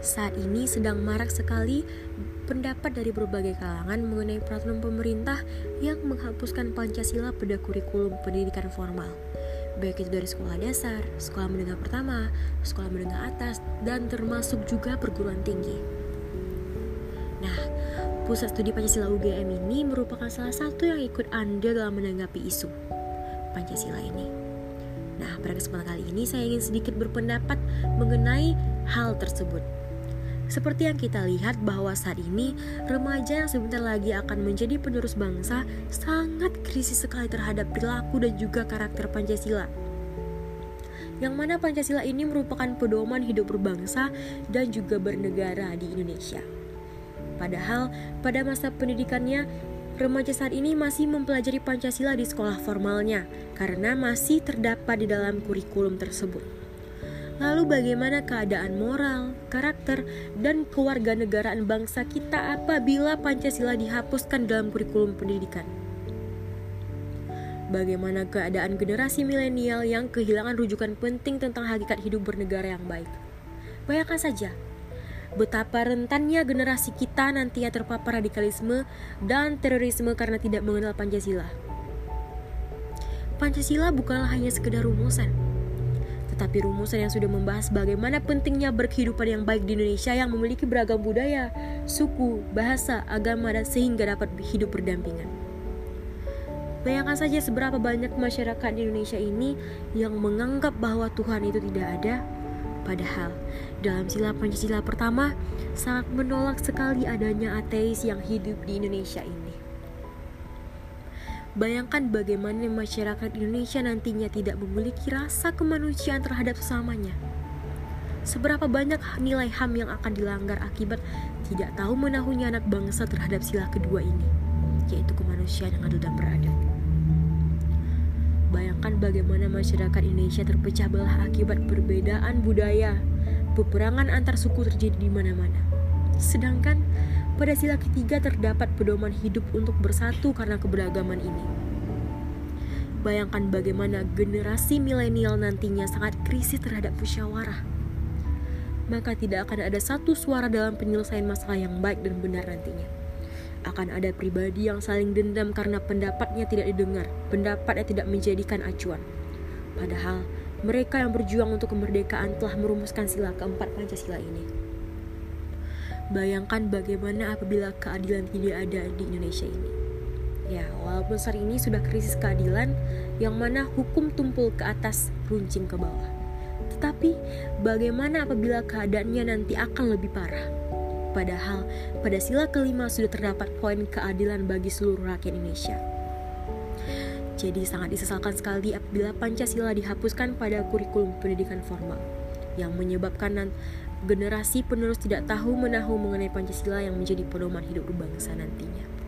Saat ini sedang marak sekali pendapat dari berbagai kalangan mengenai peraturan pemerintah yang menghapuskan Pancasila pada kurikulum pendidikan formal. Baik itu dari sekolah dasar, sekolah menengah pertama, sekolah menengah atas, dan termasuk juga perguruan tinggi. Nah, Pusat Studi Pancasila UGM ini merupakan salah satu yang ikut andil dalam menanggapi isu Pancasila ini. Nah, pada kesempatan kali ini saya ingin sedikit berpendapat mengenai hal tersebut. Seperti yang kita lihat bahwa saat ini remaja yang sebentar lagi akan menjadi penerus bangsa sangat krisis sekali terhadap perilaku dan juga karakter Pancasila. Yang mana Pancasila ini merupakan pedoman hidup berbangsa dan juga bernegara di Indonesia. Padahal pada masa pendidikannya remaja saat ini masih mempelajari Pancasila di sekolah formalnya karena masih terdapat di dalam kurikulum tersebut. Lalu bagaimana keadaan moral, karakter, dan kewarganegaraan bangsa kita apabila Pancasila dihapuskan dalam kurikulum pendidikan? Bagaimana keadaan generasi milenial yang kehilangan rujukan penting tentang hakikat hidup bernegara yang baik? Bayangkan saja, betapa rentannya generasi kita nantinya terpapar radikalisme dan terorisme karena tidak mengenal Pancasila. Pancasila bukanlah hanya sekedar rumusan, tetapi rumusan yang sudah membahas bagaimana pentingnya berkehidupan yang baik di Indonesia yang memiliki beragam budaya, suku, bahasa, agama, dan sehingga dapat hidup berdampingan. Bayangkan saja seberapa banyak masyarakat di Indonesia ini yang menganggap bahwa Tuhan itu tidak ada, padahal dalam sila Pancasila pertama sangat menolak sekali adanya ateis yang hidup di Indonesia ini. Bayangkan bagaimana masyarakat Indonesia nantinya tidak memiliki rasa kemanusiaan terhadap sesamanya. Seberapa banyak nilai HAM yang akan dilanggar akibat tidak tahu menahunya anak bangsa terhadap sila kedua ini, yaitu kemanusiaan yang adil dan beradab. Bayangkan bagaimana masyarakat Indonesia terpecah belah akibat perbedaan budaya, peperangan antar suku terjadi di mana-mana. Sedangkan pada sila ketiga terdapat pedoman hidup untuk bersatu karena keberagaman ini. Bayangkan bagaimana generasi milenial nantinya sangat krisis terhadap musyawarah. Maka tidak akan ada satu suara dalam penyelesaian masalah yang baik dan benar nantinya. Akan ada pribadi yang saling dendam karena pendapatnya tidak didengar, pendapatnya tidak menjadikan acuan. Padahal mereka yang berjuang untuk kemerdekaan telah merumuskan sila keempat Pancasila ini. Bayangkan bagaimana apabila keadilan tidak ada di Indonesia ini. Ya, walaupun saat ini sudah krisis keadilan yang mana hukum tumpul ke atas, runcing ke bawah. Tetapi bagaimana apabila keadaannya nanti akan lebih parah? Padahal pada sila kelima sudah terdapat poin keadilan bagi seluruh rakyat Indonesia. Jadi sangat disesalkan sekali apabila Pancasila dihapuskan pada kurikulum pendidikan formal yang menyebabkan generasi penerus tidak tahu menahu mengenai Pancasila yang menjadi pedoman hidup berbangsa nantinya.